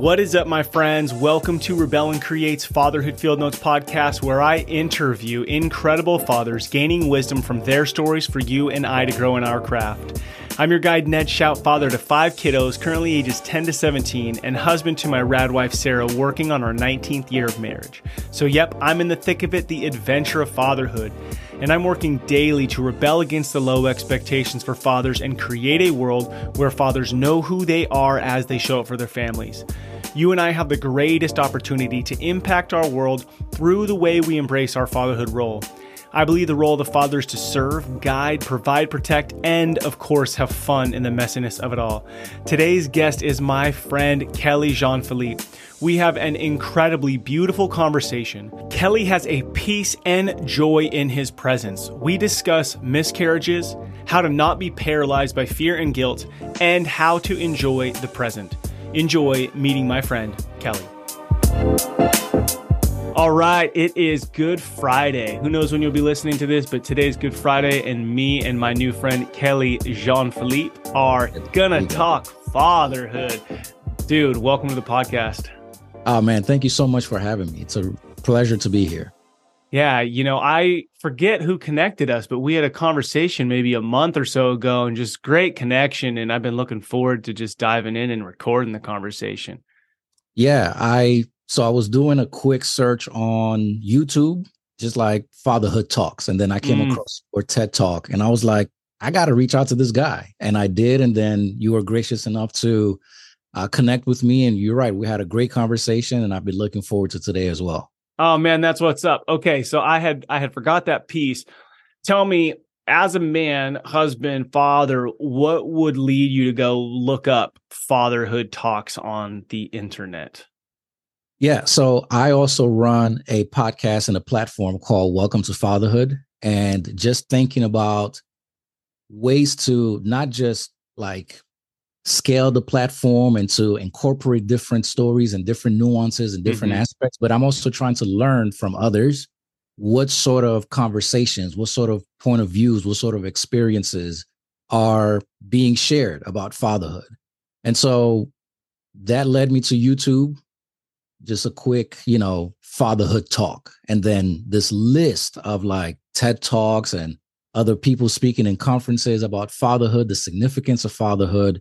What is up, my friends? Welcome to Rebel and Creates Fatherhood Field Notes podcast, where I interview incredible fathers gaining wisdom from their stories for you and I to grow in our craft. I'm your guide, Ned Schaut, father to five kiddos, currently ages 10 to 17, and husband to my rad wife, Sarah, working on our 19th year of marriage. So, yep, I'm in the thick of it, the adventure of fatherhood and I'm working daily to rebel against the low expectations for fathers and create a world where fathers know who they are as they show up for their families. You and I have the greatest opportunity to impact our world through the way we embrace our fatherhood role. I believe the role of the father is to serve, guide, provide, protect, and of course, have fun in the messiness of it all. Today's guest is my friend Kelly Jean Philippe. We have an incredibly beautiful conversation. Kelly has a peace and joy in his presence. We discuss miscarriages, how to not be paralyzed by fear and guilt, and how to enjoy the present. Enjoy meeting my friend, Kelly. All right, it is Good Friday. Who knows when you'll be listening to this, but today's Good Friday, and me and my new friend Kelly Jean Philippe are gonna talk fatherhood. Dude, welcome to the podcast. Oh man, thank you so much for having me. It's a pleasure to be here. Yeah, you know, I forget who connected us, but we had a conversation maybe a month or so ago and just great connection. And I've been looking forward to just diving in and recording the conversation. Yeah, I so I was doing a quick search on YouTube, just like fatherhood talks. And then I came mm. across or TED Talk and I was like, I got to reach out to this guy. And I did. And then you were gracious enough to uh, connect with me. And you're right. We had a great conversation and I've been looking forward to today as well. Oh man, that's what's up. Okay. So I had, I had forgot that piece. Tell me as a man, husband, father, what would lead you to go look up fatherhood talks on the internet? Yeah. So I also run a podcast and a platform called Welcome to Fatherhood. And just thinking about ways to not just like scale the platform and to incorporate different stories and different nuances and different mm-hmm. aspects, but I'm also trying to learn from others what sort of conversations, what sort of point of views, what sort of experiences are being shared about fatherhood. And so that led me to YouTube just a quick, you know, fatherhood talk. And then this list of like TED Talks and other people speaking in conferences about fatherhood, the significance of fatherhood,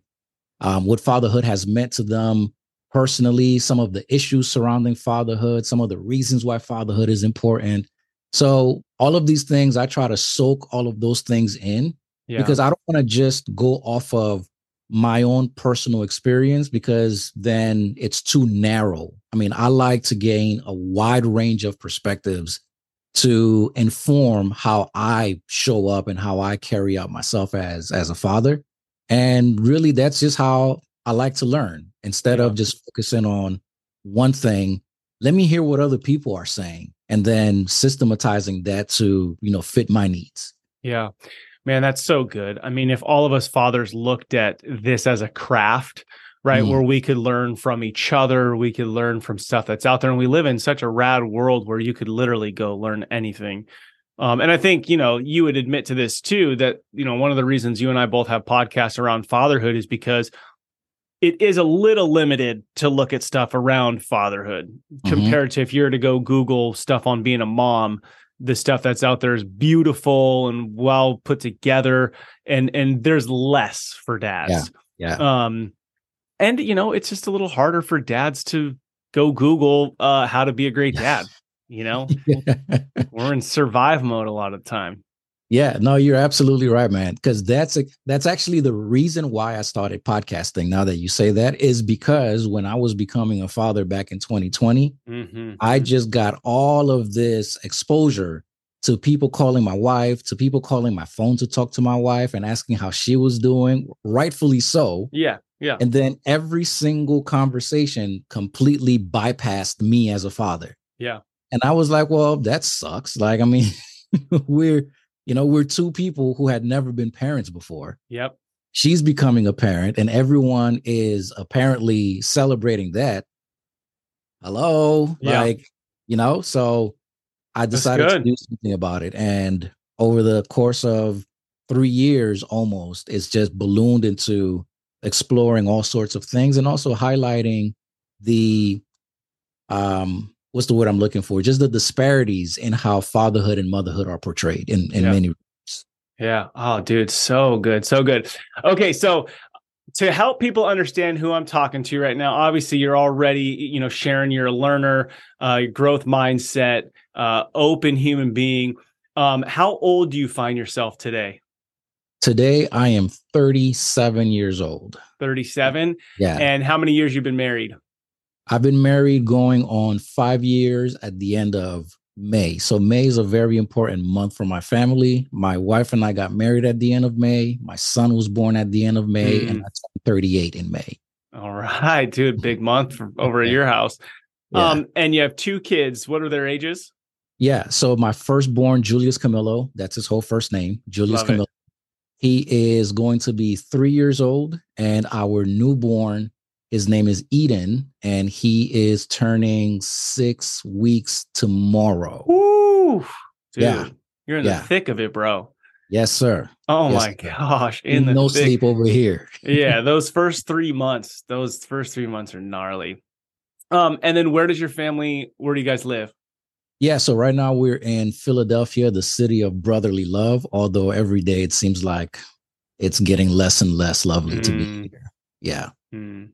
um, what fatherhood has meant to them personally, some of the issues surrounding fatherhood, some of the reasons why fatherhood is important. So, all of these things, I try to soak all of those things in yeah. because I don't want to just go off of my own personal experience because then it's too narrow. I mean, I like to gain a wide range of perspectives to inform how I show up and how I carry out myself as as a father. And really that's just how I like to learn instead yeah. of just focusing on one thing. Let me hear what other people are saying and then systematizing that to, you know, fit my needs. Yeah. Man, that's so good. I mean, if all of us fathers looked at this as a craft, right, mm. where we could learn from each other, we could learn from stuff that's out there. And we live in such a rad world where you could literally go learn anything. Um, and I think, you know, you would admit to this too that, you know, one of the reasons you and I both have podcasts around fatherhood is because it is a little limited to look at stuff around fatherhood mm-hmm. compared to if you're to go Google stuff on being a mom the stuff that's out there is beautiful and well put together and and there's less for dads. Yeah, yeah. um and you know it's just a little harder for dads to go google uh how to be a great dad you know? We're in survive mode a lot of the time yeah, no, you're absolutely right, man. Because that's a, that's actually the reason why I started podcasting. Now that you say that, is because when I was becoming a father back in 2020, mm-hmm. I mm-hmm. just got all of this exposure to people calling my wife, to people calling my phone to talk to my wife and asking how she was doing, rightfully so. Yeah, yeah. And then every single conversation completely bypassed me as a father. Yeah. And I was like, well, that sucks. Like, I mean, we're you know, we're two people who had never been parents before. Yep. She's becoming a parent, and everyone is apparently celebrating that. Hello. Yeah. Like, you know, so I decided to do something about it. And over the course of three years almost, it's just ballooned into exploring all sorts of things and also highlighting the um what's the word I'm looking for? Just the disparities in how fatherhood and motherhood are portrayed in in Yeah. many Yeah. Oh, dude, so good. So good. Okay, so to help people understand who I'm talking to right now, obviously you're already, you know, sharing you're learner, uh, growth mindset, uh, open human being. Um, how old do you find yourself today? Today I am 37 years old. 37. Yeah. And how many years you've been married? I've been married going on 5 years at the end of May. So May is a very important month for my family. My wife and I got married at the end of May. My son was born at the end of May and Mm. I turned 38 in May. All right, dude, big month for, over at your house. Yeah. Um, and you have two kids. What are their ages? Yeah. So my firstborn, Julius Camillo, that's his whole first name, Julius Love it. Camillo. He is going to be three years old. And our newborn, his name is Eden, and he is turning six weeks tomorrow. Woo, dude, Yeah. you're in Yeah. the thick of it, bro. Yes, sir. Oh Yes, my sir. gosh, in the no thick. sleep over here. yeah, those first three months, those first three months are gnarly. Um, and then where does your family? Where do you guys live? Yeah. So right now we're in Philadelphia, the city of brotherly love, although every day it seems like it's getting less and less lovely to Mm. be here. Yeah. Hmm.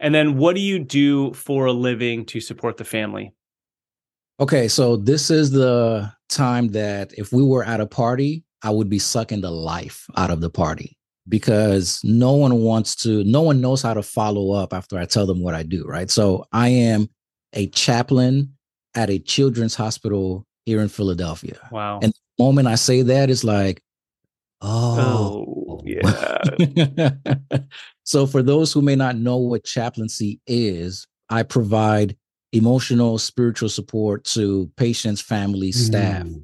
And then what do you do for a living to support the family? Okay, so this is the time that if we were at a party, I would be sucking the life out of the party because no one wants to, no one knows how to follow up after I tell them what I do, right? So I am a chaplain at a children's hospital here in Philadelphia. Wow. And the moment I say that, it's like, oh, oh, yeah. so for those who may not know what chaplaincy is, I provide emotional, spiritual support to patients, families, staff, Mm.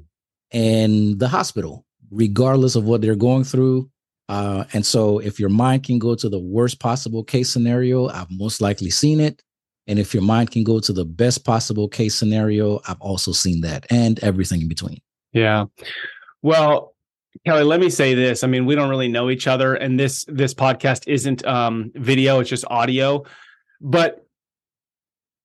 and the hospital, regardless of what they're going through. Uh, and so, if your mind can go to the worst possible case scenario, I've most likely seen it. And if your mind can go to the best possible case scenario, I've also seen that and everything in between. Yeah. Well, Kelly, let me say this. I mean, we don't really know each other, and this this podcast isn't um, video; it's just audio. But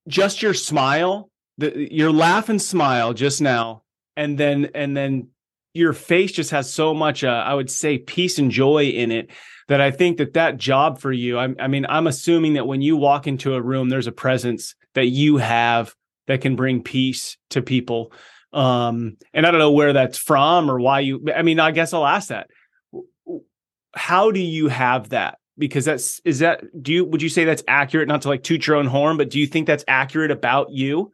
just your smile, the, your laugh and smile just now, and then and then your face just has so much, uh, I would say, peace and joy in it that I think that that job for you. I, I mean, I'm assuming that when you walk into a room, there's a presence that you have that can bring peace to people um and i don't know where that's from or why you i mean i guess i'll ask that how do you have that because that's is that do you would you say that's accurate not to like toot your own horn but do you think that's accurate about you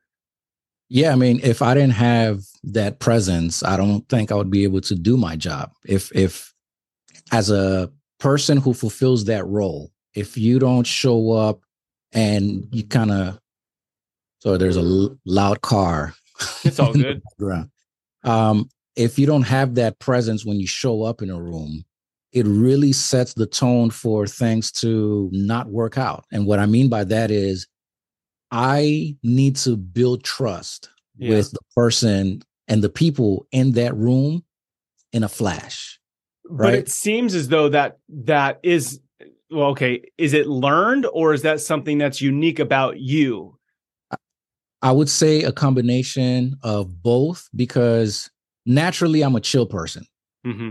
Yeah, I mean, if I didn't have that presence, I don't think I would be able to do my job. If if as a person who fulfills that role, if you don't show up and you kind of so there's a loud car. It's all good. Um, if you don't have that presence when you show up in a room, it really sets the tone for things to not work out. And what I mean by that is I need to build trust Yeah. with the person and the people in that room in a flash. but it seems as though that that is well okay is it learned or is that something that's unique about you I would say a combination of both because naturally I'm a chill person. hmm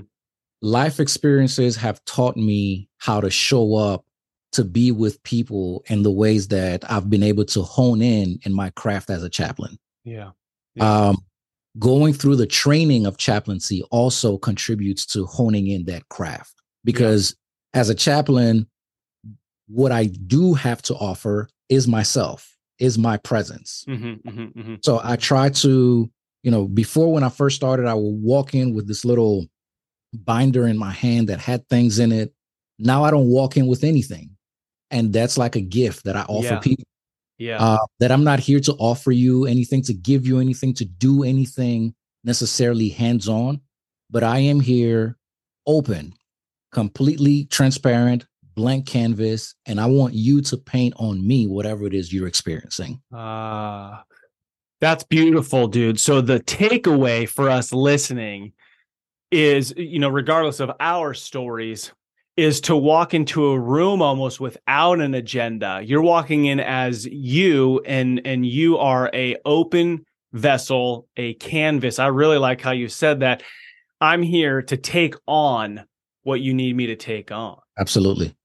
Life experiences have taught me how to show up to be with people in the ways that I've been able to hone in in my craft as a chaplain. yeah Yeah. Um, going through the training of chaplaincy also contributes to honing in that craft because as a chaplain, what I do have to offer is myself, is my presence. hmm hmm hmm So I try to, you know, before when I first started, I would walk in with this little binder in my hand that had things in it. Now I don't walk in with anything. And that's like a gift that I offer Yeah. people yeah uh, that I'm not here to offer you anything, to give you anything, to do anything necessarily hands on, but I am here open, completely transparent, blank canvas, and I want you to paint on me whatever it is you're experiencing. Ah, that's beautiful, dude. So the takeaway for us listening is, you know, regardless of our stories, is to walk into a room almost without an agenda. You're walking in as you and and you are a open vessel, a canvas. I really like how you said that. I'm here to take on what you need me to take on. Absolutely.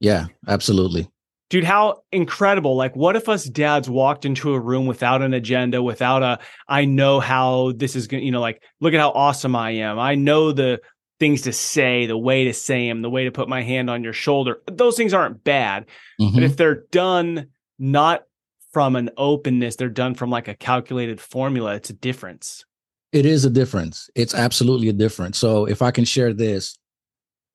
Yeah, absolutely. Dude, how incredible. Like, what if us dads walked into a room without an agenda, without a, I know how this is going to, you know, like, look at how awesome I am. I know the things to say, the way to say them, the way to put my hand on your shoulder. Those things aren't bad. Mm-hmm. But if they're done not from an openness, they're done from like a calculated formula, it's a difference. It is a difference. It's absolutely a difference. So if I can share this,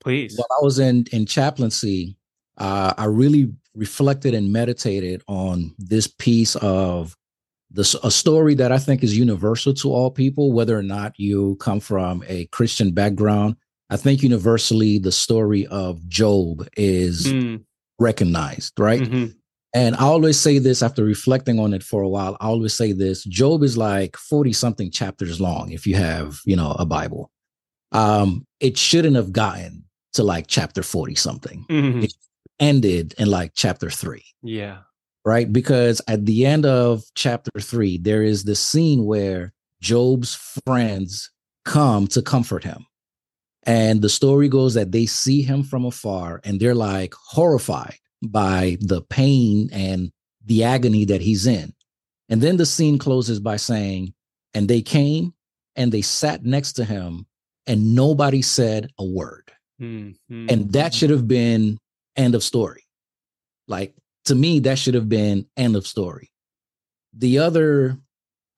please. While I was in in chaplaincy, uh, I really reflected and meditated on this piece of this a story that I think is universal to all people, whether or not you come from a Christian background. I think universally the story of Job is mm. recognized, right? Mm-hmm. And I always say this after reflecting on it for a while. I always say this Job is like 40 something chapters long if you have, you know, a Bible. Um, it shouldn't have gotten to like chapter 40 something. Mm-hmm. It ended in like chapter three. Yeah. Right. Because at the end of chapter three, there is this scene where Job's friends come to comfort him. And the story goes that they see him from afar and they're like horrified by the pain and the agony that he's in. And then the scene closes by saying, and they came and they sat next to him and nobody said a word. Mm-hmm. And that should have been end of story. Like to me, that should have been end of story. The other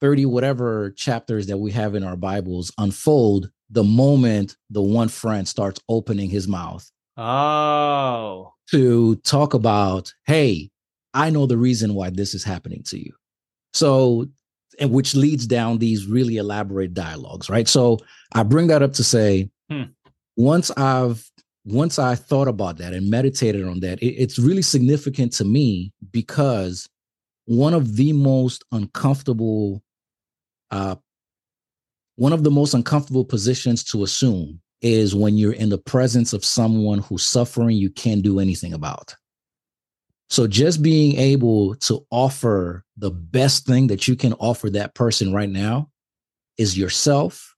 30 whatever chapters that we have in our Bibles unfold the moment the one friend starts opening his mouth. Oh. To talk about, hey, I know the reason why this is happening to you. So, and which leads down these really elaborate dialogues, right? So I bring that up to say, hmm. once I've once I thought about that and meditated on that, it, it's really significant to me because one of the most uncomfortable, uh, one of the most uncomfortable positions to assume is when you're in the presence of someone who's suffering you can't do anything about. So just being able to offer the best thing that you can offer that person right now is yourself,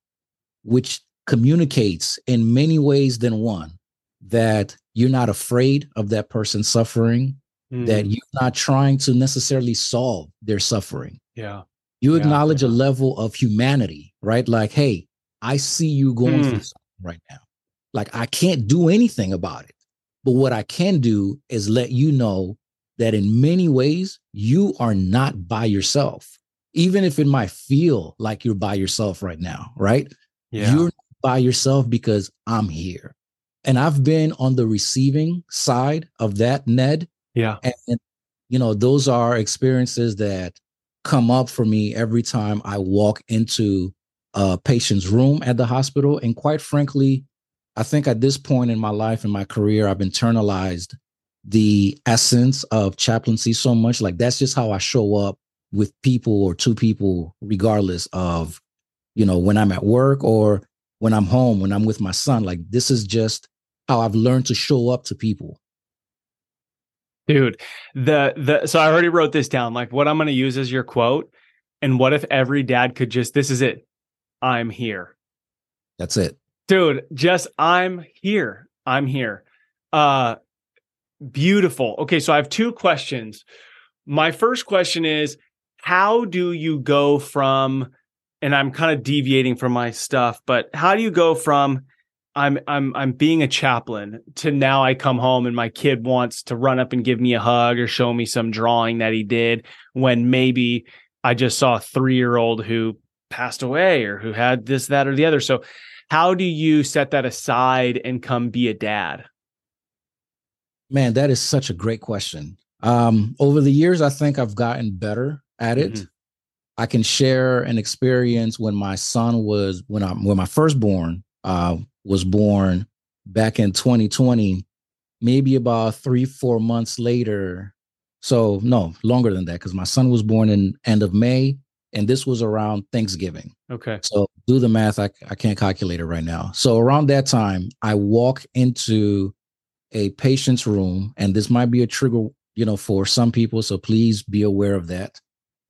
which communicates in many ways than one that you're not afraid of that person suffering, mm. that you're not trying to necessarily solve their suffering. Yeah. You acknowledge yeah. a level of humanity, right? Like, hey, I see you going mm. through something right now. Like, I can't do anything about it. But what I can do is let you know that in many ways, you are not by yourself. Even if it might feel like you're by yourself right now, right? Yeah. You're by yourself because I'm here and I've been on the receiving side of that, Ned. Yeah. And, you know, those are experiences that come up for me every time I walk into a patient's room at the hospital. And quite frankly, I think at this point in my life and my career, I've internalized the essence of chaplaincy so much. Like that's just how I show up with people or two people, regardless of, you know, when I'm at work or when I'm home, when I'm with my son. Like this is just how I've learned to show up to people. Dude, the the so I already wrote this down. Like what I'm going to use as your quote. And what if every dad could just this is it. I'm here. That's it. Dude, just I'm here. I'm here. Uh beautiful. Okay, so I have two questions. My first question is how do you go from and I'm kind of deviating from my stuff, but how do you go from I'm I'm I'm being a chaplain to now I come home and my kid wants to run up and give me a hug or show me some drawing that he did when maybe I just saw a 3-year-old who passed away or who had this that or the other. So how do you set that aside and come be a dad? Man, that is such a great question. Um, over the years I think I've gotten better at it. Mm-hmm. I can share an experience when my son was when I when my firstborn uh, was born back in 2020, maybe about three four months later. So no, longer than that because my son was born in end of May, and this was around Thanksgiving. Okay. So do the math. I I can't calculate it right now. So around that time, I walk into a patient's room, and this might be a trigger, you know, for some people. So please be aware of that.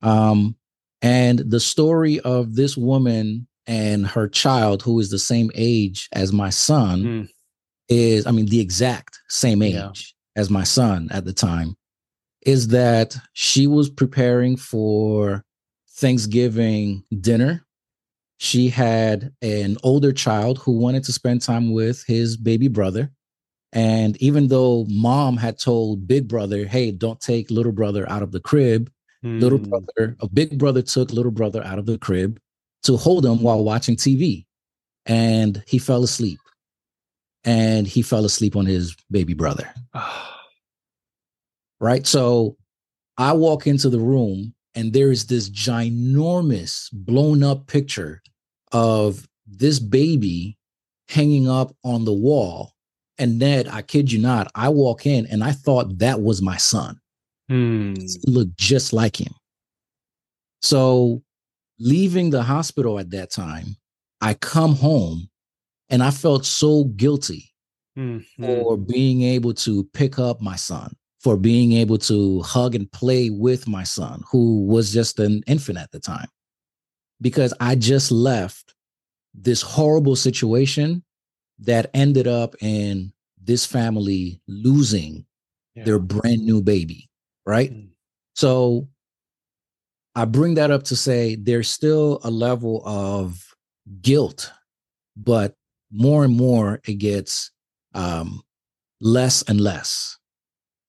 Um, and the story of this woman and her child, who is the same age as my son, mm. is, I mean, the exact same age yeah. as my son at the time, is that she was preparing for Thanksgiving dinner. She had an older child who wanted to spend time with his baby brother. And even though mom had told big brother, hey, don't take little brother out of the crib, mm. little hmm. brother, a big brother took little brother out of the crib to hold him while watching TV. And he fell asleep. And he fell asleep on his baby brother. right. So I walk into the room and there is this ginormous blown up picture of this baby hanging up on the wall. And Ned, I kid you not, I walk in and I thought that was my son. He looked just like him. So, leaving the hospital at that time, I come home and I felt so guilty mm-hmm. for being able to pick up my son for being able to hug and play with my son, who was just an infant at the time, because I just left this horrible situation that ended up in this family losing yeah. their brand new baby, right? Mm. So I bring that up to say there's still a level of guilt, but more and more it gets um, less and less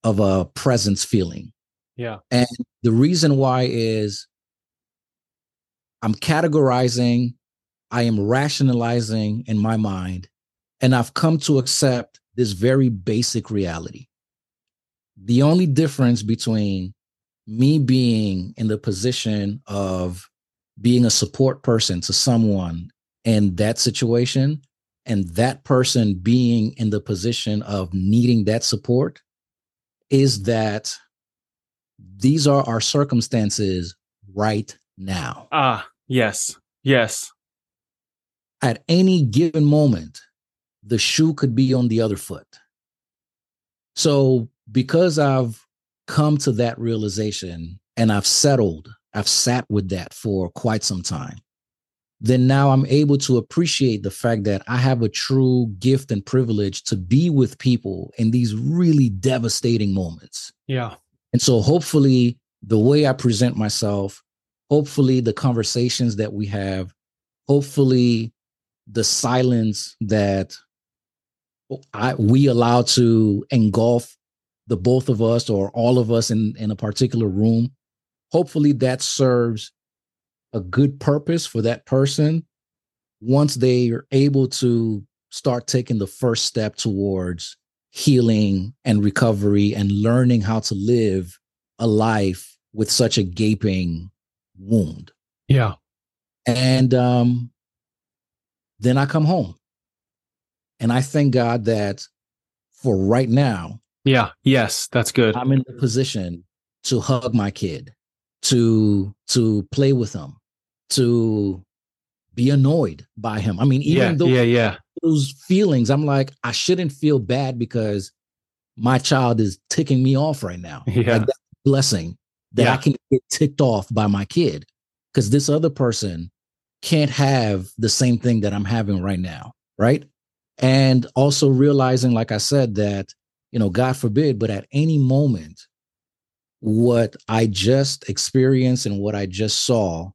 of a presence feeling. Yeah. And the reason why is I'm categorizing, I am rationalizing in my mind, and I've come to accept this very basic reality. The only difference between me being in the position of being a support person to someone in that situation and that person being in the position of needing that support is that these are our circumstances right now. Ah, yes, yes. At any given moment, the shoe could be on the other foot. So, because I've come to that realization and I've settled, I've sat with that for quite some time, then now I'm able to appreciate the fact that I have a true gift and privilege to be with people in these really devastating moments. Yeah. And so hopefully the way I present myself, hopefully the conversations that we have, hopefully the silence that I, we allow to engulf the both of us or all of us in, in a particular room, hopefully that serves a good purpose for that person once they are able to start taking the first step towards healing and recovery and learning how to live a life with such a gaping wound. Yeah. And um then I come home. And I thank God that for right now. Yeah, yes, that's good. I'm in the position to hug my kid, to to play with him, to be annoyed by him. I mean, even yeah, though yeah, yeah. those feelings, I'm like, I shouldn't feel bad because my child is ticking me off right now. Yeah. Like blessing that yeah. I can get ticked off by my kid because this other person can't have the same thing that I'm having right now. Right. And also realizing, like I said, that, you know, God forbid, but at any moment, what I just experienced and what I just saw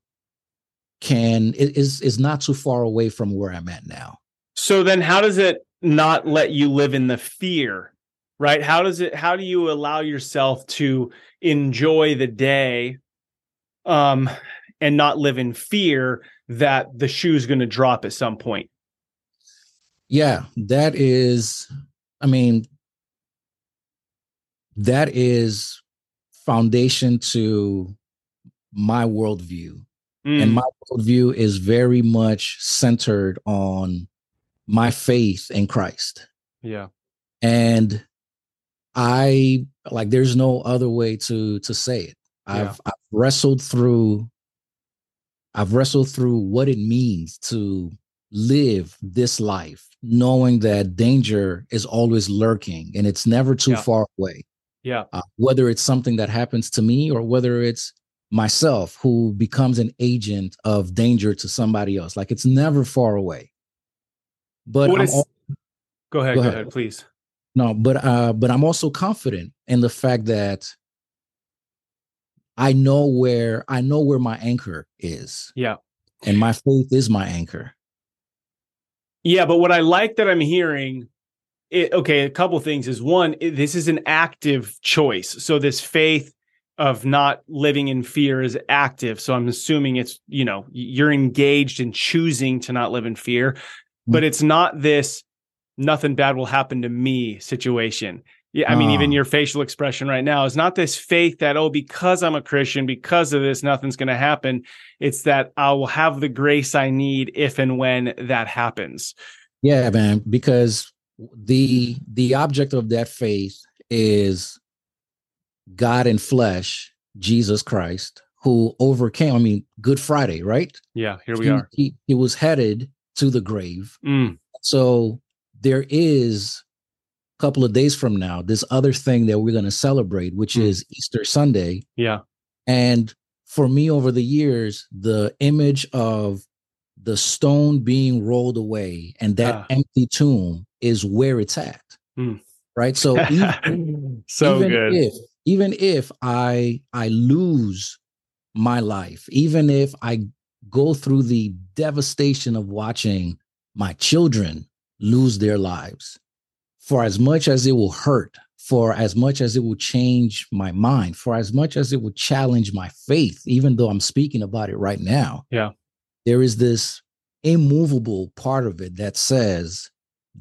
can is is not too far away from where I'm at now. So then how does it not let you live in the fear? Right? How does it how do you allow yourself to enjoy the day um and not live in fear that the shoe's going to drop at some point? Yeah, that is I mean that is foundation to my worldview Mm. And my worldview is very much centered on my faith in Christ. Yeah. And I like there's no other way to to say it. I've yeah. I've wrestled through I've wrestled through what it means to live this life knowing that danger is always lurking and it's never too Yeah. far away. Yeah. Uh, whether it's something that happens to me or whether it's myself who becomes an agent of danger to somebody else. Like it's never far away. But is- Go ahead. Go Go, ahead. ahead, please. no, but uh, but I'm also confident in the fact that I know where I know where my anchor is. Yeah. And my faith is my anchor. Yeah, but what I like that I'm hearing, it, okay, a couple things is one, this is an active choice. So this faith of not living in fear is active. So I'm assuming it's, you know, you're engaged in choosing to not live in fear, but it's not this nothing bad will happen to me situation. Yeah, I mean, even Ah. your facial expression right now is not this faith that, oh, because I'm a Christian, because of this, nothing's going to happen. It's that I will have the grace I need if and when that happens. Yeah, man, because the the object of that faith is God in flesh, Jesus Christ, who overcame, I mean, Good Friday, right? Yeah, here we he, are. He, he was headed to the grave. Mm, So there is a couple of days from now, this other thing that we're going to celebrate, which Mm. is Easter Sunday. yeah, And for me, over the years, the image of the stone being rolled away and that Ah. empty tomb is where it's at. Mm. Right. So even, so even good. if even if I I lose my life, even if I go through the devastation of watching my children lose their lives, for as much as it will hurt, for as much as it will change my mind, for as much as it will challenge my faith, even though I'm speaking about it right now. Yeah. There is this immovable part of it that says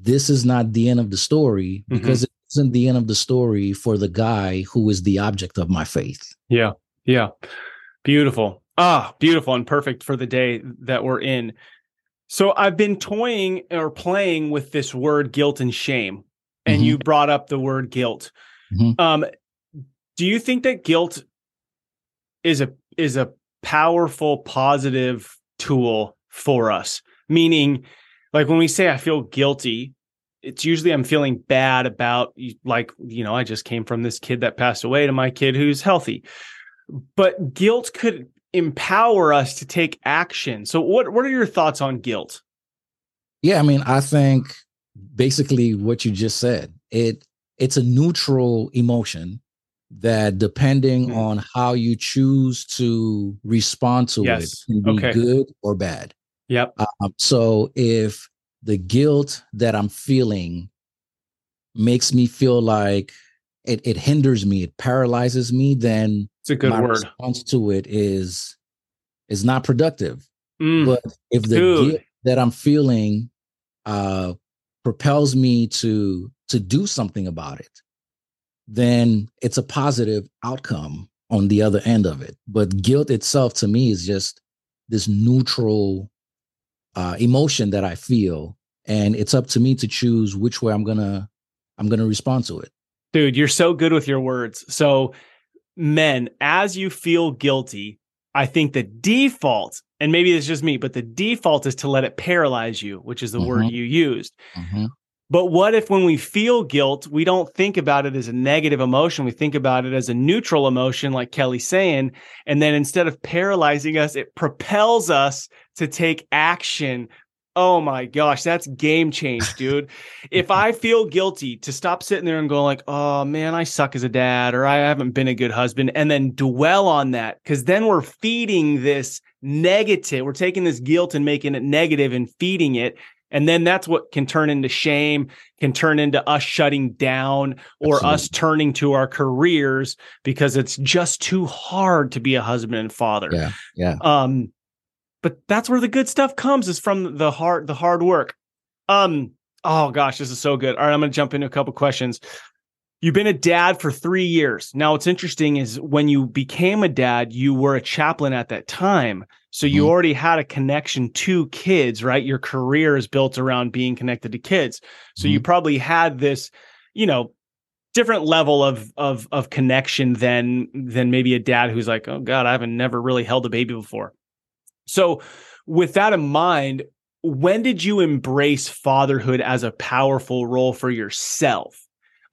this is not the end of the story Mhm. because it isn't the end of the story for the guy who is the object of my faith. Yeah, yeah, beautiful. Ah, beautiful and perfect for the day that we're in. So I've been toying or playing with this word guilt and shame, and Mhm. you brought up the word guilt. Mhm. Um, do you think that guilt is a is a powerful positive tool for us? Meaning, like when we say I feel guilty, it's usually I'm feeling bad about like you know I just came from this kid that passed away to my kid who's healthy, but guilt could empower us to take action. So what what are your thoughts on guilt? Yeah, I mean, I think basically what you just said. It it's a neutral emotion that depending Hmm. on how you choose to respond to Yes. it can be Okay. good or bad. Yep. Um, so if the guilt that I'm feeling makes me feel like it, it hinders me, it paralyzes me, then It's a good my word. response to it is is not productive. Mm, But if the Dude. guilt that I'm feeling uh propels me to to do something about it, then it's a positive outcome on the other end of it. But guilt itself to me is just this neutral uh emotion that I feel and it's up to me to choose which way I'm to I'm to respond to it. Dude, you're so good with your words. So, men, as you feel guilty, I think the default, and maybe it's just me, but the default is to let it paralyze you, which is the word Mhm. you used. Mhm. But what if when we feel guilt, we don't think about it as a negative emotion? We think about it as a neutral emotion, like Kelly's saying. And then instead of paralyzing us, it propels us to take action. Oh my gosh, that's game change, dude. if I feel guilty to stop sitting there and going like, oh man, I suck as a dad, or I haven't been a good husband, and then dwell on that, because then we're feeding this negative. We're taking this guilt and making it negative and feeding it. And then that's what can turn into shame, can turn into us shutting down or Absolutely. us turning to our careers because it's just too hard to be a husband and father. Yeah. Yeah. Um, but that's where the good stuff comes is from the hard, the hard work. Um, oh gosh, this is so good. All right, I'm gonna jump into a couple questions. You've been a dad for three years. Now, what's interesting is when you became a dad, you were a chaplain at that time. So you Mhm. already had a connection to kids, right? Your career is built around being connected to kids. So you probably had this, you know, different level of of of connection than than maybe a dad who's like, oh God, I haven't never really held a baby before. So with that in mind, when did you embrace fatherhood as a powerful role for yourself?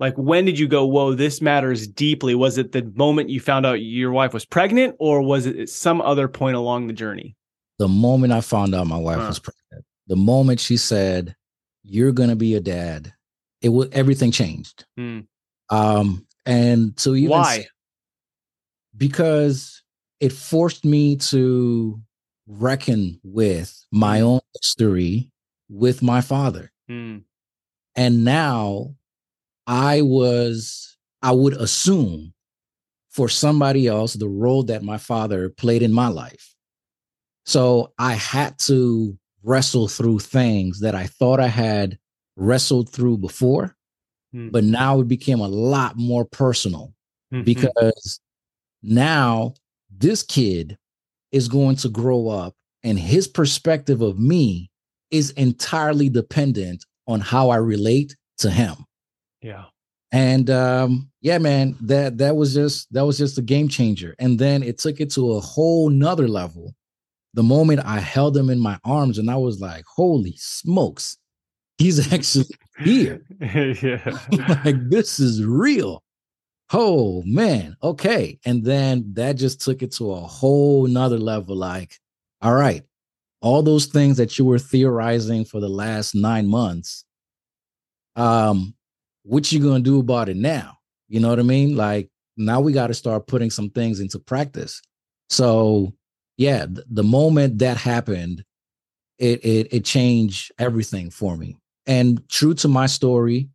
Like, when did you go, whoa, this matters deeply? Was it the moment you found out your wife was pregnant, or was it some other point along the journey? The moment I found out my wife Huh. was pregnant, the moment she said, You're gonna be a dad, it was everything changed. Hmm. Um, and so even Why? because it forced me to reckon with my Mm. own history with my father. Hmm. And now I was, I would assume for somebody else the role that my father played in my life. So I had to wrestle through things that I thought I had wrestled through before, Hmm. but now it became a lot more personal Mhm. because now this kid is going to grow up and his perspective of me is entirely dependent on how I relate to him. Yeah. And um yeah, man, that that was just that was just a game changer. And then it took it to a whole nother level. The moment I held him in my arms and I was like, holy smokes, he's actually here. yeah. like this is real. Oh man, okay. And then that just took it to a whole nother level. Like, all right, all those things that you were theorizing for the last nine months, um, what you gonna do about it now? You know what I mean? Like now we got to start putting some things into practice. So yeah, th- the moment that happened, it it it changed everything for me. And true to my story,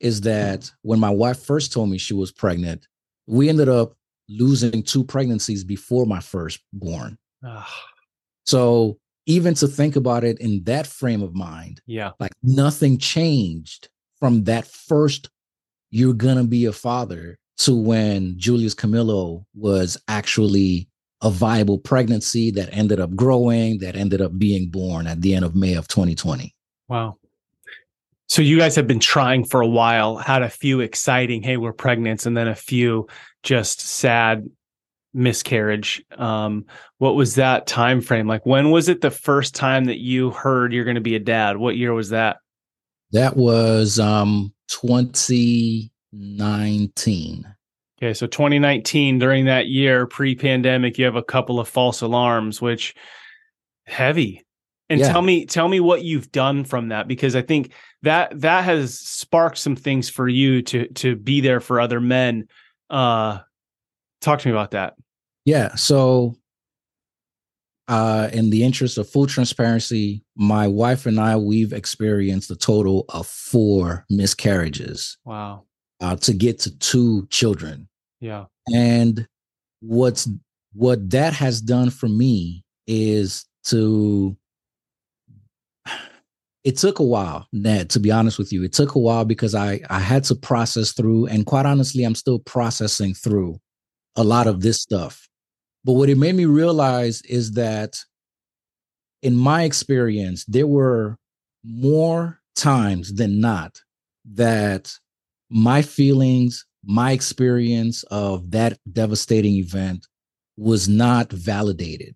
is that when my wife first told me she was pregnant, we ended up losing two pregnancies before my firstborn. Ah, So even to think about it in that frame of mind, yeah. like nothing changed from that first you're gonna be a father to when Julius Camillo was actually a viable pregnancy that ended up growing, that ended up being born at the end of May of 2020. Wow. So you guys have been trying for a while, had a few exciting, hey, we're pregnant, and then a few just sad miscarriage. Um, what was that time frame? Like when was it the first time that you heard you're gonna be a dad? What year was that? That was um 2019. Okay, so 2019, during that year, pre-pandemic, you have a couple of false alarms, which heavy. And Yeah. tell me, tell me what you've done from that, because I think that that has sparked some things for you to to be there for other men. Uh, talk to me about that. Yeah. So, uh, in the interest of full transparency, my wife and I we've experienced a total of four miscarriages Wow. uh, to get to two children. Yeah. And what's what that has done for me is to. It took a while, Ned. To be honest with you, it took a while because I I had to process through, and quite honestly, I'm still processing through a lot of this stuff. But what it made me realize is that in my experience, there were more times than not that my feelings, my experience of that devastating event was not validated.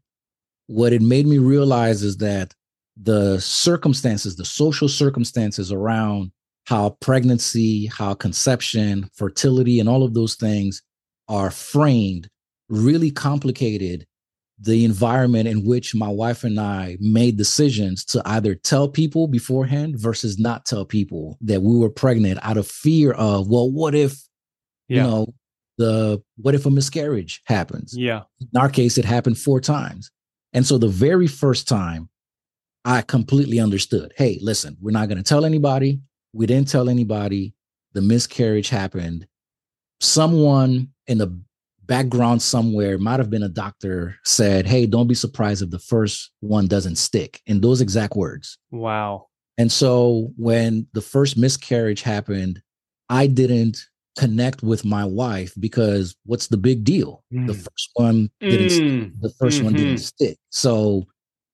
What it made me realize is that the circumstances, the social circumstances around how pregnancy, how conception, fertility, and all of those things are framed really complicated the environment in which my wife and I made decisions to either tell people beforehand versus not tell people that we were pregnant out of fear of, well, what if, Yeah. you know, the what if a miscarriage happens? yeah. In our case, it happened four times. And so the very first time I completely understood hey, listen, we're not going to tell anybody. We didn't tell anybody. The miscarriage happened. Someone in the background somewhere, might have been a doctor, said, hey, don't be surprised if the first one doesn't stick in those exact words. Wow. And so when the first miscarriage happened, I didn't connect with my wife because what's the big deal? The Mm. first one didn't stick Mm. the 1st one didn't stick. So,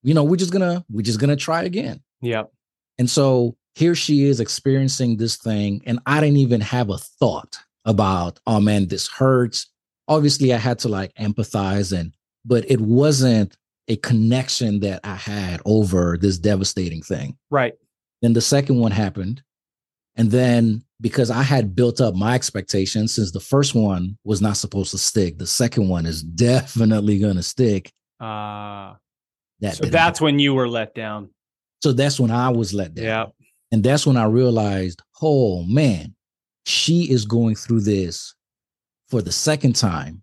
you know, we're just gonna we're just gonna try again. Yep. And so here she is experiencing this thing, and I didn't even have a thought about, oh man, this hurts. Obviously, I had to like empathize and but it wasn't a connection that I had over this devastating thing. Right. Then the second one happened. And then because I had built up my expectations since the first one was not supposed to stick, the second one is definitely going to stick. Uh, that so that's happen. when you were let down. So that's when I was let down. Yeah. And that's when I realized, oh man, she is going through this for the second time.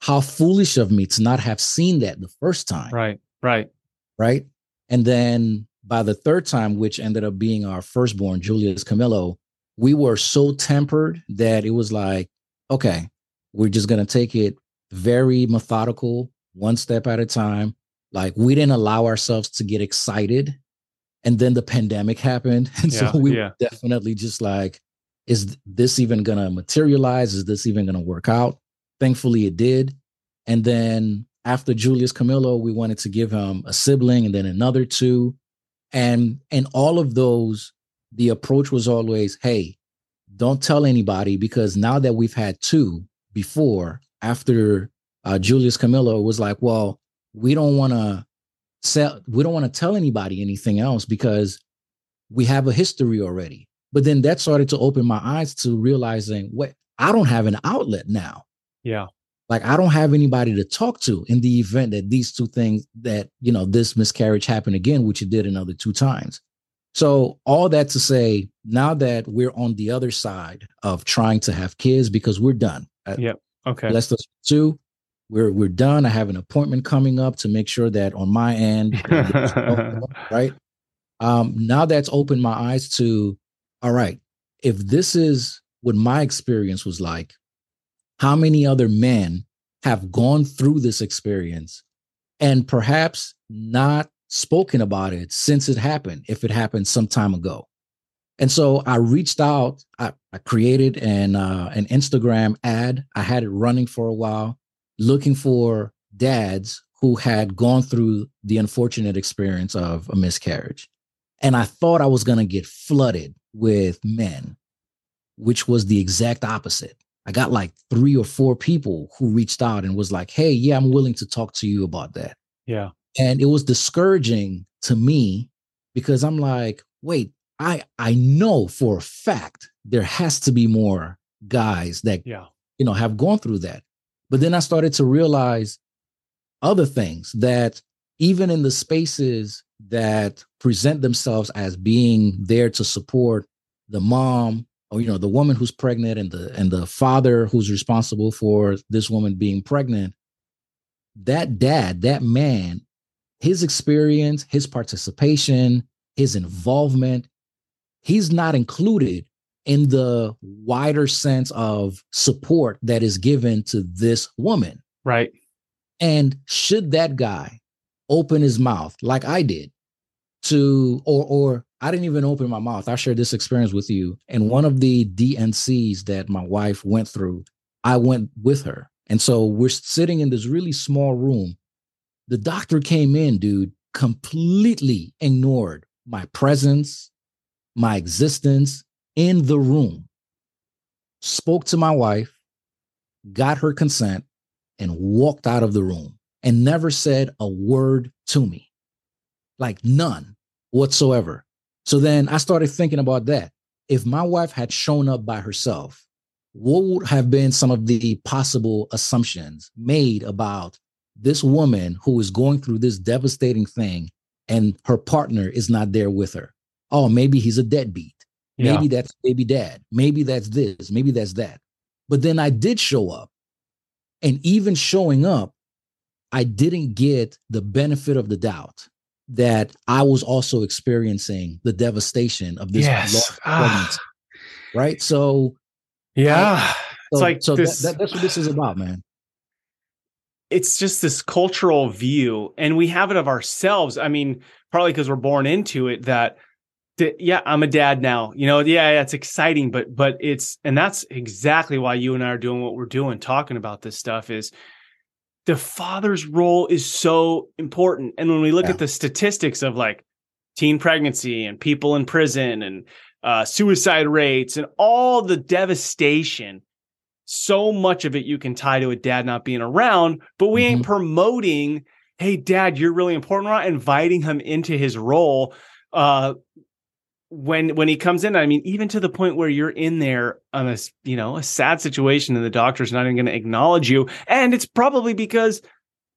How foolish of me to not have seen that the first time. Right, right, right. And then by the third time, which ended up being our firstborn, Julius Camillo, we were so tempered that it was like, okay, we're just going to take it very methodical, one step at a time. Like we didn't allow ourselves to get excited. And then the pandemic happened. And yeah, so we yeah. definitely just like, is this even going to materialize? Is this even going to work out? Thankfully, it did. And then after Julius Camillo, we wanted to give him a sibling and then another two. And and all of those, the approach was always, hey, don't tell anybody because now that we've had two before, after uh, Julius Camillo, was like, well, we don't want to sell, we don't want to tell anybody anything else because we have a history already. But then that started to open my eyes to realizing what I don't have an outlet now. Yeah. Like I don't have anybody to talk to in the event that these two things that, you know, this miscarriage happened again, which it did another two times. So all that to say, now that we're on the other side of trying to have kids because we're done. Yep. Okay. Let's two. We're we're done. I have an appointment coming up to make sure that on my end, right? Um, now that's opened my eyes to all right, if this is what my experience was like, how many other men have gone through this experience and perhaps not spoken about it since it happened, if it happened some time ago? And so I reached out, I, I created an, uh, an Instagram ad. I had it running for a while, looking for dads who had gone through the unfortunate experience of a miscarriage. And I thought I was going to get flooded with men, which was the exact opposite. I got like three or four people who reached out and was like, "Hey, yeah, I'm willing to talk to you about that." Yeah. And it was discouraging to me because I'm like, "Wait, I I know for a fact there has to be more guys that yeah. you know have gone through that." But then I started to realize other things that even in the spaces that present themselves as being there to support the mom or you know the woman who's pregnant and the and the father who's responsible for this woman being pregnant that dad that man his experience his participation his involvement he's not included in the wider sense of support that is given to this woman. Right. And should that guy open his mouth like I did to or or I didn't even open my mouth. I shared this experience with you. And one of the D&Cs that my wife went through, I went with her. And so we're sitting in this really small room. The doctor came in, dude, completely ignored my presence, my existence in the room. Spoke to my wife, got her consent, and walked out of the room and never said a word to me, like none whatsoever. So then I started thinking about that. If my wife had shown up by herself, what would have been some of the possible assumptions made about this woman who is going through this devastating thing and her partner is not there with her? Oh, maybe he's a deadbeat. Maybe that's baby dad. Maybe that's this. Maybe that's that. But then I did show up. And even showing up, I didn't get the benefit of the doubt that I was also experiencing the devastation of this yes. ah. right? So, yeah, I, so, it's like so this, that, that, that's what this is about, man. It's just this cultural view, and we have it of ourselves. I mean, probably because we're born into it that yeah i'm a dad now you know yeah that's exciting but but it's and that's exactly why you and i are doing what we're doing talking about this stuff is the father's role is so important. And when we look yeah. at the statistics of like teen pregnancy and people in prison and uh, suicide rates and all the devastation, so much of it you can tie to a dad not being around, but we mm-hmm. ain't promoting hey dad you're really important we're not inviting him into his role uh when when he comes in i mean even to the point where you're in there on a you know a sad situation and the doctor's not even going to acknowledge you and it's probably because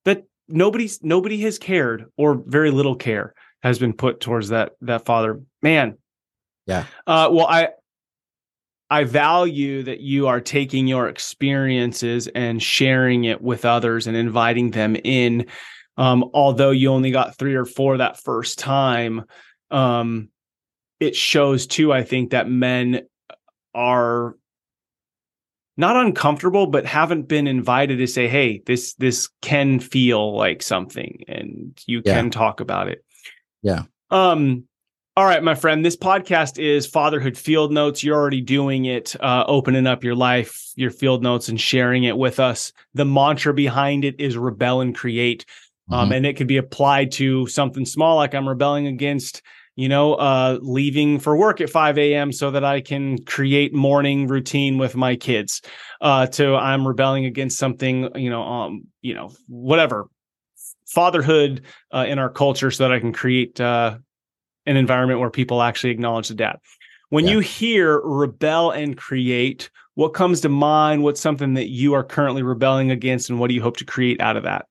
that nobody's nobody has cared or very little care has been put towards that that father. Man. Yeah. Uh well i i value that you are taking your experiences and sharing it with others and inviting them in. Um although you only got 3 or 4 that first time um it shows too i think that men are not uncomfortable but haven't been invited to say hey this this can feel like something and you yeah. can talk about it. Yeah. Um all right my friend this podcast is fatherhood field notes. You're already doing it uh, opening up your life your field notes and sharing it with us. The mantra behind it is rebel and create. Um, mm-hmm. and it could be applied to something small like i'm rebelling against you know, uh, leaving for work at 5 a.m. so that I can create morning routine with my kids. Uh, to I'm rebelling against something, you know, um, you know, whatever fatherhood uh, in our culture, so that I can create uh, an environment where people actually acknowledge the dad. When yeah. you hear rebel and create, what comes to mind? What's something that you are currently rebelling against, and what do you hope to create out of that?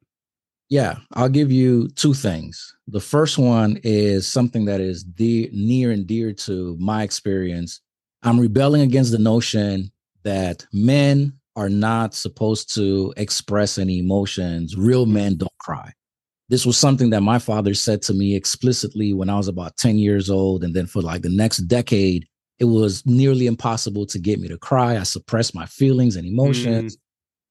Yeah, I'll give you two things. The first one is something that is dear, near and dear to my experience. I'm rebelling against the notion that men are not supposed to express any emotions. Real men don't cry. This was something that my father said to me explicitly when I was about 10 years old. And then for like the next decade, it was nearly impossible to get me to cry. I suppressed my feelings and emotions. Mm.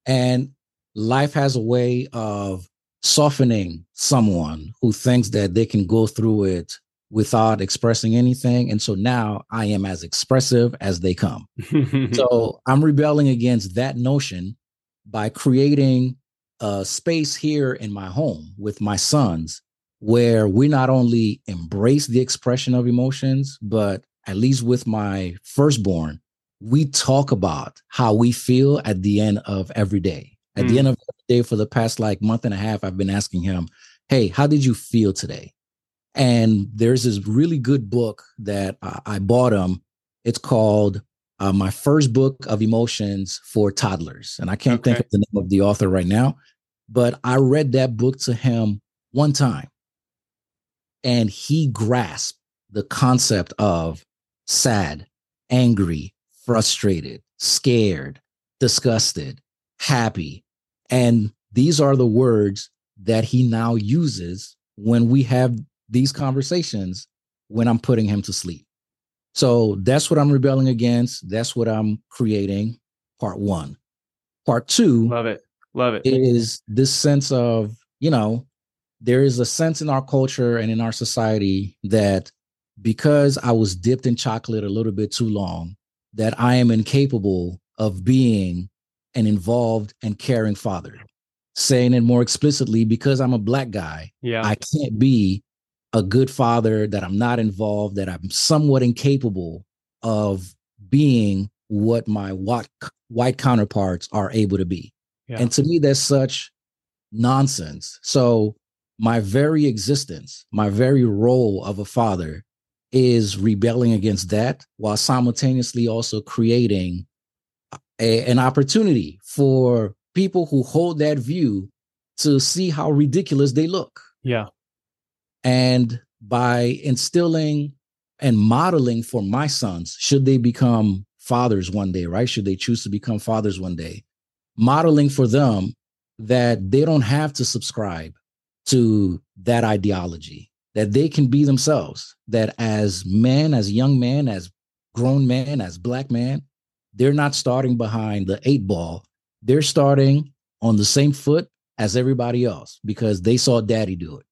And life has a way of softening someone who thinks that they can go through it without expressing anything. And so now I am as expressive as they come. so I'm rebelling against that notion by creating a space here in my home with my sons where we not only embrace the expression of emotions, but at least with my firstborn, we talk about how we feel at the end of every day. At mm. the end of the day, for the past like month and a half, I've been asking him, Hey, how did you feel today? And there's this really good book that uh, I bought him. It's called uh, My First Book of Emotions for Toddlers. And I can't okay. think of the name of the author right now, but I read that book to him one time. And he grasped the concept of sad, angry, frustrated, scared, disgusted, happy, and these are the words that he now uses when we have these conversations when I'm putting him to sleep. So that's what I'm rebelling against. That's what I'm creating. Part one. Part two. Love it. Love it. Is this sense of, you know, there is a sense in our culture and in our society that because I was dipped in chocolate a little bit too long, that I am incapable of being an involved and caring father. Saying it more explicitly, because I'm a black guy, yeah. I can't be a good father, that I'm not involved, that I'm somewhat incapable of being what my white, white counterparts are able to be. Yeah. And to me, that's such nonsense. So, my very existence, my very role of a father is rebelling against that while simultaneously also creating a, an opportunity for people who hold that view to see how ridiculous they look. Yeah. And by instilling and modeling for my sons, should they become fathers one day, right? Should they choose to become fathers one day, modeling for them that they don't have to subscribe to that ideology, that they can be themselves, that as men, as young men, as grown men, as black men, they're not starting behind the eight ball. They're starting on the same foot as everybody else because they saw daddy do it.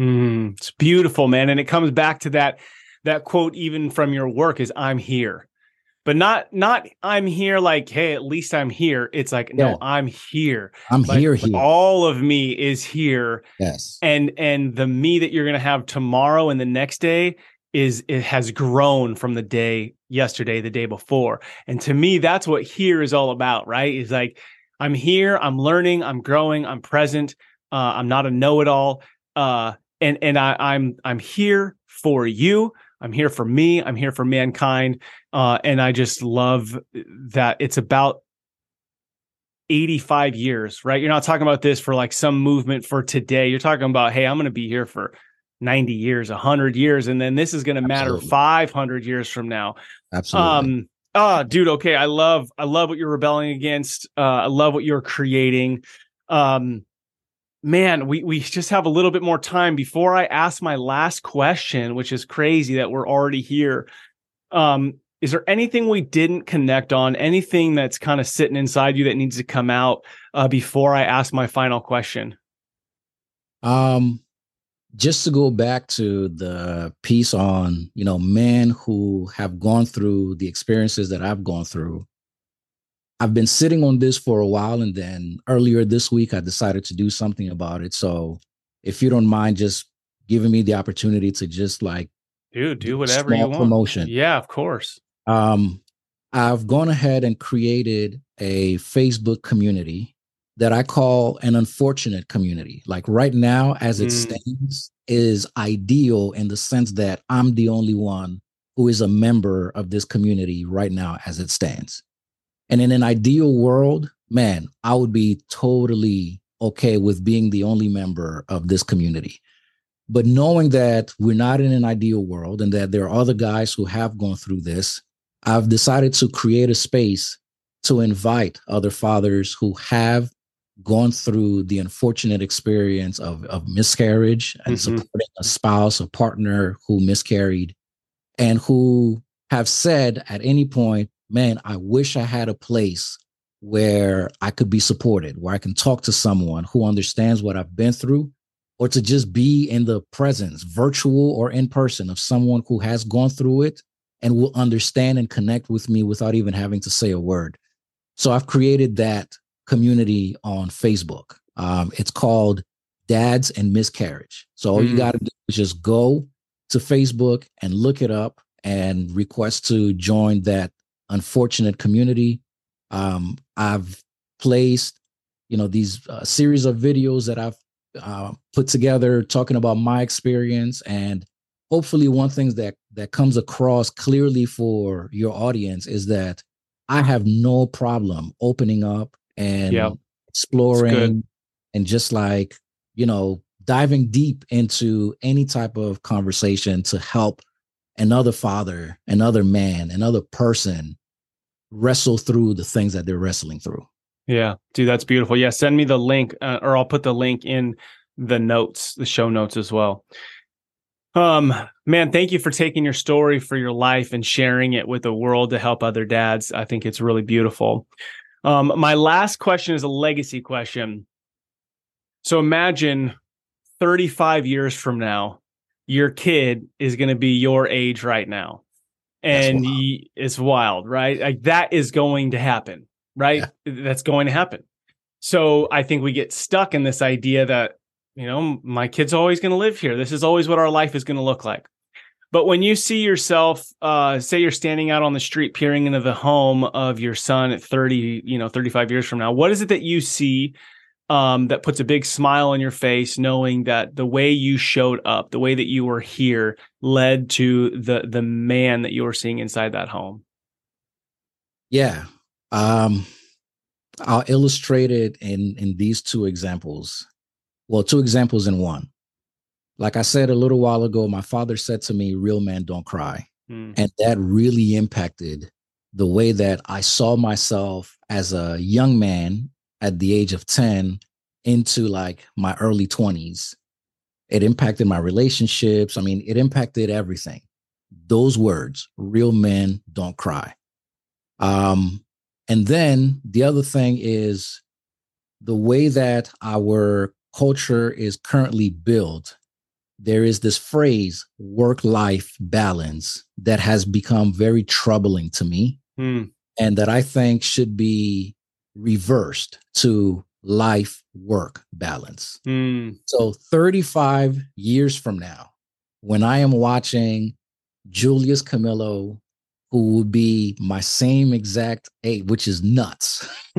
Mm, it's beautiful, man. And it comes back to that that quote even from your work is I'm here. But not not I'm here like, hey, at least I'm here. It's like, yeah. no, I'm here. I'm like, here, here. All of me is here. Yes. And and the me that you're gonna have tomorrow and the next day is it has grown from the day yesterday, the day before. And to me, that's what here is all about, right? Is like, I'm here, I'm learning, I'm growing, I'm present, Uh, I'm not a know-it-all. Uh, and and I, I'm I'm here for you. I'm here for me. I'm here for mankind. Uh, and I just love that it's about 85 years, right? You're not talking about this for like some movement for today. You're talking about, hey, I'm going to be here for 90 years, 100 years, and then this is going to matter 500 years from now. Absolutely. Um, oh, dude, okay. I love, I love what you're rebelling against. Uh, I love what you're creating. Um, man, we we just have a little bit more time before I ask my last question, which is crazy that we're already here. Um, is there anything we didn't connect on? Anything that's kind of sitting inside you that needs to come out uh, before I ask my final question? Um, just to go back to the piece on you know men who have gone through the experiences that I've gone through. I've been sitting on this for a while, and then earlier this week I decided to do something about it. So, if you don't mind, just giving me the opportunity to just like, dude, do whatever you want. Promotion, yeah, of course. Um, I've gone ahead and created a Facebook community that I call an unfortunate community. Like right now, as it mm. stands, is ideal in the sense that I'm the only one who is a member of this community right now as it stands. And in an ideal world, man, I would be totally okay with being the only member of this community. But knowing that we're not in an ideal world and that there are other guys who have gone through this, I've decided to create a space to invite other fathers who have gone through the unfortunate experience of, of miscarriage and mm-hmm. supporting a spouse, a partner who miscarried, and who have said at any point, man, I wish I had a place where I could be supported, where I can talk to someone who understands what I've been through, or to just be in the presence, virtual or in person, of someone who has gone through it and will understand and connect with me without even having to say a word. So I've created that community on Facebook. Um, it's called Dads and Miscarriage. So all mm. you got to do is just go to Facebook and look it up and request to join that unfortunate community. Um, I've placed, you know, these uh, series of videos that I've uh, put together talking about my experience and hopefully one thing that that comes across clearly for your audience is that I have no problem opening up and yep. exploring and just like, you know, diving deep into any type of conversation to help another father, another man, another person wrestle through the things that they're wrestling through. Yeah, dude, that's beautiful. Yeah, send me the link, uh, or I'll put the link in the notes, the show notes as well. Um, man, thank you for taking your story for your life and sharing it with the world to help other dads. I think it's really beautiful. Um, my last question is a legacy question. So imagine 35 years from now, your kid is going to be your age right now and wild. it's wild, right? Like that is going to happen, right? Yeah. That's going to happen. So I think we get stuck in this idea that, you know, my kid's always going to live here. This is always what our life is going to look like. But when you see yourself, uh, say you're standing out on the street peering into the home of your son at 30, you know, 35 years from now, what is it that you see um, that puts a big smile on your face, knowing that the way you showed up, the way that you were here, led to the the man that you were seeing inside that home. Yeah, um, I'll illustrate it in in these two examples. Well, two examples in one. Like I said a little while ago, my father said to me, "Real men don't cry," mm. and that really impacted the way that I saw myself as a young man at the age of 10 into like my early 20s. It impacted my relationships. I mean, it impacted everything. Those words, real men don't cry. Um, and then the other thing is the way that our culture is currently built. There is this phrase, work life balance, that has become very troubling to me. Mm. And that I think should be reversed to life work balance. Mm. So 35 years from now, when I am watching Julius Camillo, who would be my same exact age, which is nuts,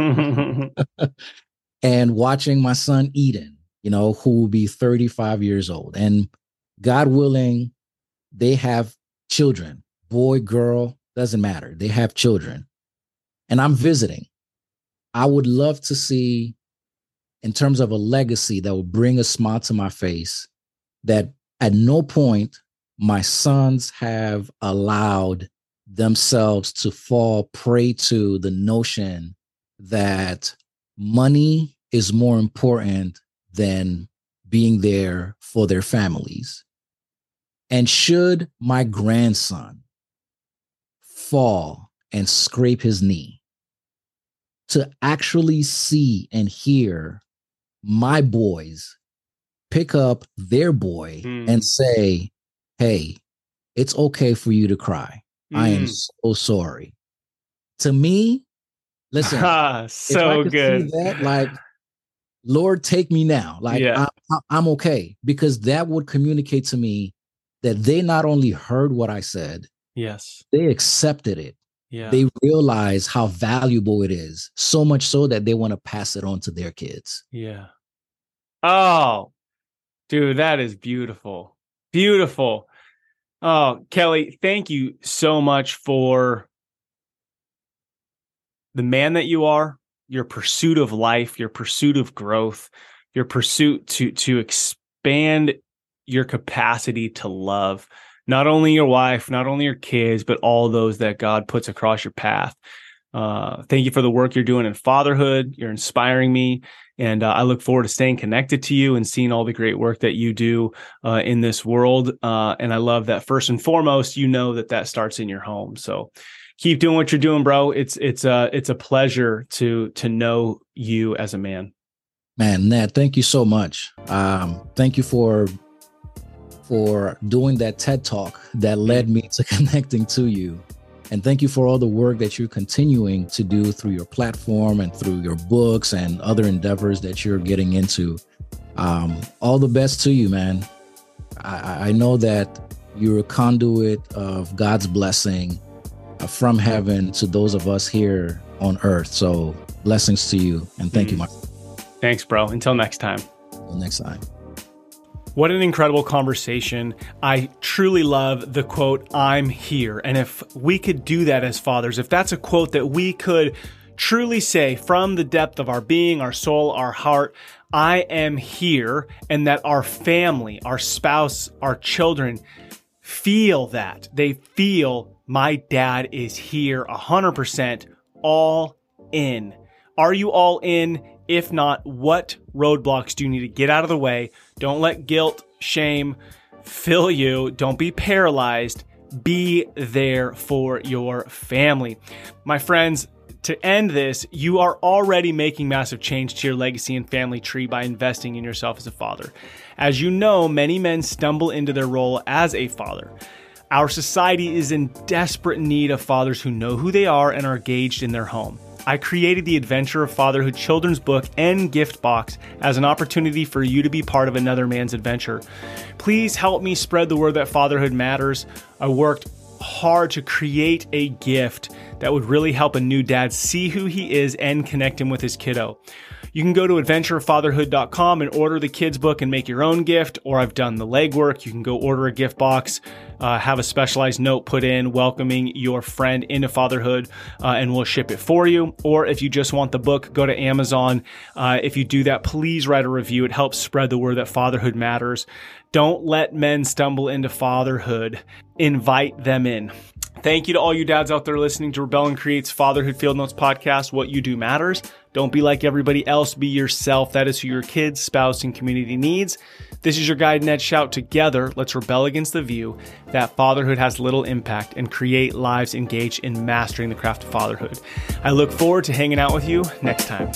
and watching my son Eden, you know, who will be 35 years old. And God willing, they have children, boy, girl, doesn't matter. They have children. And I'm visiting. I would love to see, in terms of a legacy that will bring a smile to my face, that at no point my sons have allowed themselves to fall prey to the notion that money is more important than being there for their families. And should my grandson fall and scrape his knee, to actually see and hear my boys pick up their boy mm. and say, Hey, it's okay for you to cry. Mm. I am hmm. so sorry. To me, listen, so good. that, like, Lord, take me now. Like, yeah. I, I'm okay because that would communicate to me that they not only heard what I said, yes, they accepted it. Yeah. They realize how valuable it is, so much so that they want to pass it on to their kids. Yeah. Oh, dude, that is beautiful. Beautiful. Oh, Kelly, thank you so much for the man that you are, your pursuit of life, your pursuit of growth, your pursuit to to expand your capacity to love not only your wife, not only your kids, but all those that God puts across your path. Uh, thank you for the work you're doing in fatherhood. You're inspiring me. And uh, I look forward to staying connected to you and seeing all the great work that you do uh, in this world. Uh, and I love that first and foremost, you know that that starts in your home. So keep doing what you're doing, bro. It's it's a it's a pleasure to to know you as a man. Man, Ned, thank you so much. Um, thank you for for doing that TED talk that led me to connecting to you. And thank you for all the work that you're continuing to do through your platform and through your books and other endeavors that you're getting into. Um, all the best to you, man. I, I know that you're a conduit of God's blessing from heaven to those of us here on earth. So blessings to you and thank mm. you, Mark. Thanks, bro. Until next time. Until next time. What an incredible conversation. I truly love the quote, I'm here. And if we could do that as fathers, if that's a quote that we could truly say from the depth of our being, our soul, our heart, I am here, and that our family, our spouse, our children feel that. They feel my dad is here 100% all in. Are you all in? If not, what roadblocks do you need to get out of the way? Don't let guilt, shame fill you. Don't be paralyzed. Be there for your family. My friends, to end this, you are already making massive change to your legacy and family tree by investing in yourself as a father. As you know, many men stumble into their role as a father. Our society is in desperate need of fathers who know who they are and are engaged in their home. I created the Adventure of Fatherhood children's book and gift box as an opportunity for you to be part of another man's adventure. Please help me spread the word that fatherhood matters. I worked hard to create a gift that would really help a new dad see who he is and connect him with his kiddo. You can go to adventurefatherhood.com and order the kids book and make your own gift, or I've done the legwork. You can go order a gift box, uh, have a specialized note put in welcoming your friend into fatherhood, uh, and we'll ship it for you. Or if you just want the book, go to Amazon. Uh, if you do that, please write a review. It helps spread the word that fatherhood matters. Don't let men stumble into fatherhood. Invite them in. Thank you to all you dads out there listening to Rebel and Creates Fatherhood Field Notes podcast. What you do matters. Don't be like everybody else. Be yourself. That is who your kids, spouse, and community needs. This is your guide, Ned Schaut. Together, let's rebel against the view that fatherhood has little impact and create lives engaged in mastering the craft of fatherhood. I look forward to hanging out with you next time.